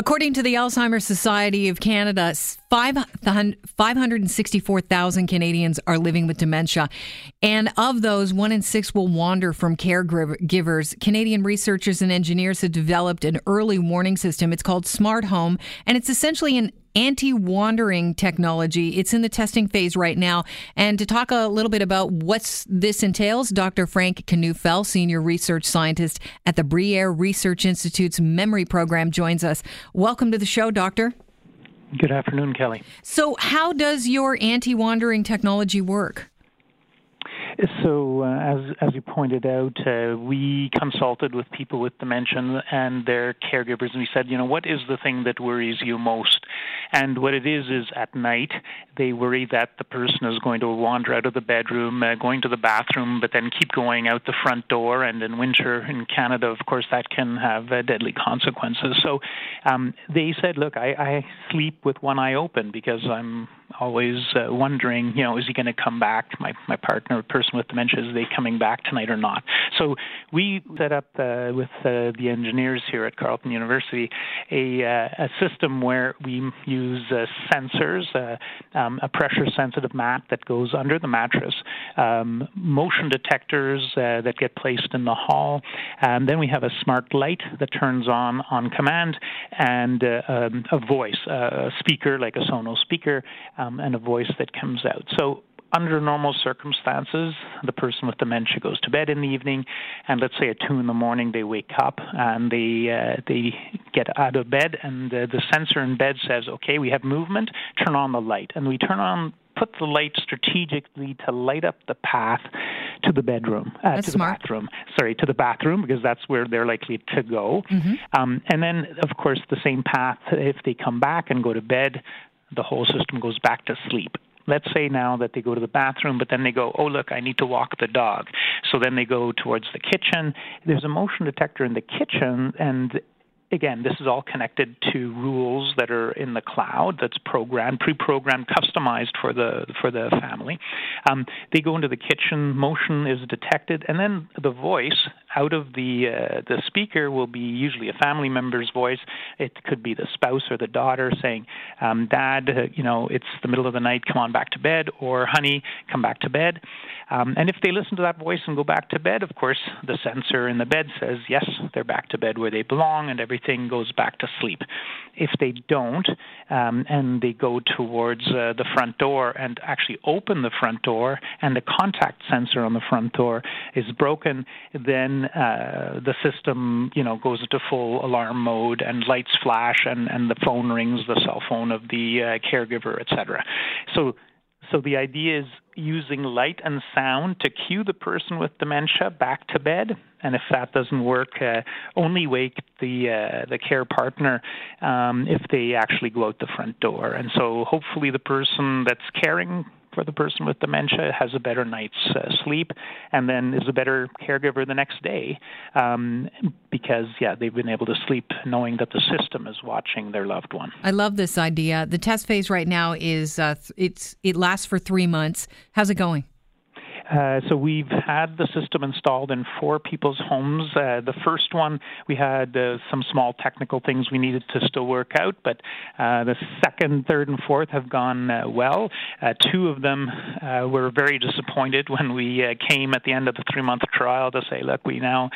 According to the Alzheimer's Society of Canada, 564,000 Canadians are living with dementia. And of those, one in six will wander from caregivers. Canadian researchers and engineers have developed an early warning system. It's called Smart Home, and it's essentially an anti wandering technology. It's in the testing phase right now. And to talk a little bit about what this entails, Dr. Frank Knoefel, Senior Research Scientist at the Bruyère Research Institute's Memory Program, joins us. Welcome to the show, Doctor. Good afternoon, Kelly. So, how does your anti wandering technology work? So, uh, as as you pointed out, uh, we consulted with people with dementia and their caregivers, and we said, you know, what is the thing that worries you most? And what it is is at night they worry that the person is going to wander out of the bedroom, uh, going to the bathroom, but then keep going out the front door. And in winter in Canada, of course, that can have uh, deadly consequences. So, um, they said, look, I, I sleep with one eye open because I'm always uh, wondering, you know, is he going to come back? My my partner, person with dementia, is they coming back tonight or not? So we set up uh, with uh, the engineers here at Carleton University a uh, a system where we use uh, sensors, uh, um, a pressure sensitive mat that goes under the mattress, um, motion detectors that get placed in the hall, and then we have a smart light that turns on on command, and um, a voice, a speaker like a Sonos speaker um, and a voice that comes out. So under normal circumstances, the person with dementia goes to bed in the evening, and let's say at two in the morning they wake up and they uh, they get out of bed, and uh, the sensor in bed says, "Okay, we have movement. Turn on the light," and we turn on put the light strategically to light up the path to the bedroom, uh, to the smart. bathroom. Sorry, to the bathroom because that's where they're likely to go. Mm-hmm. Um, and then, of course, the same path if they come back and go to bed the whole system goes back to sleep. Let's say now that they go to the bathroom, but then they go, oh, look, I need to walk the dog. So then they go towards the kitchen. There's a motion detector in the kitchen, and again, this is all connected to rules that are in the cloud. That's programmed, pre-programmed, customized for the for the family. Um, they go into the kitchen. Motion is detected, and then the voice out of the uh, the speaker will be usually a family member's voice. It could be the spouse or the daughter saying, um, "Dad, uh, you know, it's the middle of the night. Come on back to bed," or "Honey, come back to bed." Um, and if they listen to that voice and go back to bed, of course, the sensor in the bed says, "Yes, they're back to bed where they belong," and everything goes back to sleep. If they don't, um, and they go towards uh, the front door and actually open the front door, and the contact sensor on the front door is broken, then uh, the system, you know, goes into full alarm mode, and lights flash, and, and the phone rings, the cell phone of the uh, caregiver, etc. So so the idea is using light and sound to cue the person with dementia back to bed, and if that doesn't work, uh, only wake the uh, the care partner um, if they actually go out the front door. And so hopefully the person that's caring for the person with dementia has a better night's uh, sleep and then is a better caregiver the next day. Um, because yeah they've been able to sleep knowing that the system is watching their loved one. I love this idea. The test phase right now is uh, it's it lasts for three months. How's it going uh, so we've had the system installed in four people's homes. Uh, the first one, we had uh, some small technical things we needed to still work out, but uh, the second, third, and fourth have gone uh, well. two of them were very disappointed when we came at the end of the three-month trial to say, "Look, we now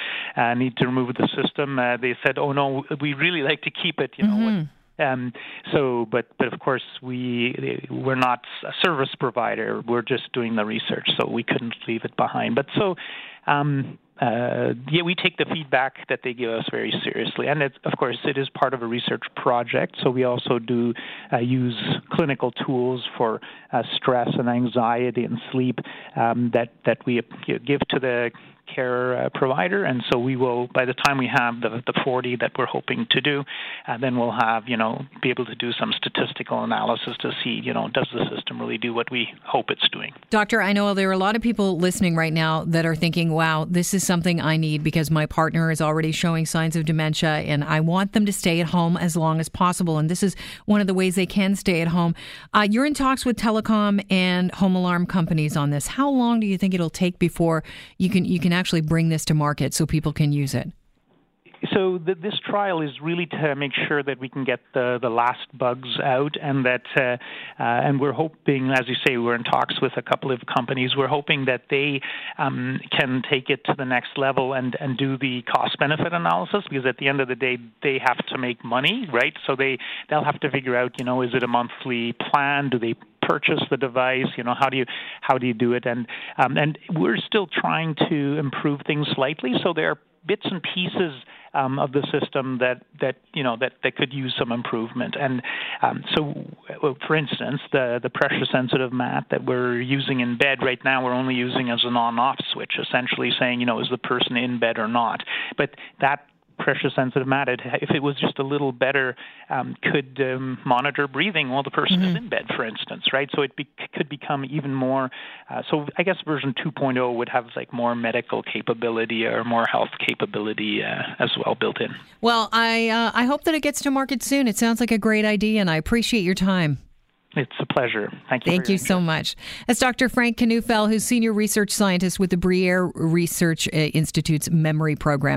need to remove the system." they said, "Oh no, we really like to keep it." You know. Mm-hmm. Um, so, but but of course we we're not a service provider. We're just doing the research, so we couldn't leave it behind. But so. Um, uh, yeah, we take the feedback that they give us very seriously, and of course, it is part of a research project. So we also do uh, use clinical tools for uh, stress and anxiety and sleep um, that that we give to the care uh, provider. And so we will, by the time we have the, the 40 that we're hoping to do, uh, then we'll have, you know, be able to do some statistical analysis to see, you know, does the system really do what we hope it's doing? Doctor, I know there are a lot of people listening right now that are thinking, wow, this is something I need because my partner is already showing signs of dementia and I want them to stay at home as long as possible. And this is one of the ways they can stay at home. Uh, you're in talks with telecom and home alarm companies on this. How long do you think it'll take before you can you can actually bring this to market so people can use it? so the, this trial is really to make sure that we can get the, the last bugs out, and that uh, uh, and we're hoping, as you say, we're in talks with a couple of companies. We're hoping that they um, can take it to the next level and and do the cost benefit analysis because at the end of the day they have to make money, right? So they they'll have to figure out, you know, is it a monthly plan? Do they purchase the device? You know, how do you how do you do it? And um, and we're still trying to improve things slightly. So there are bits and pieces um, of the system that that you know that, that could use some improvement. And um, so, for instance, the the pressure sensitive mat that we're using in bed right now, we're only using as an on-off switch, essentially saying you know is the person in bed or not. But that pressure sensitive mat, if it was just a little better, um, could um, monitor breathing while the person mm-hmm. is in bed, for instance, right? So it be, could become even more. Uh, so I guess version 2.0 would have like more medical capability or more health capability uh, as well built in. Well, I uh, I hope that it gets to market soon. It sounds like a great idea, and I appreciate your time. It's a pleasure. Thank you. Thank you so much. That's Dr. Frank Knoefel, who's senior research scientist with the Bruyère Research uh, Institute's memory program.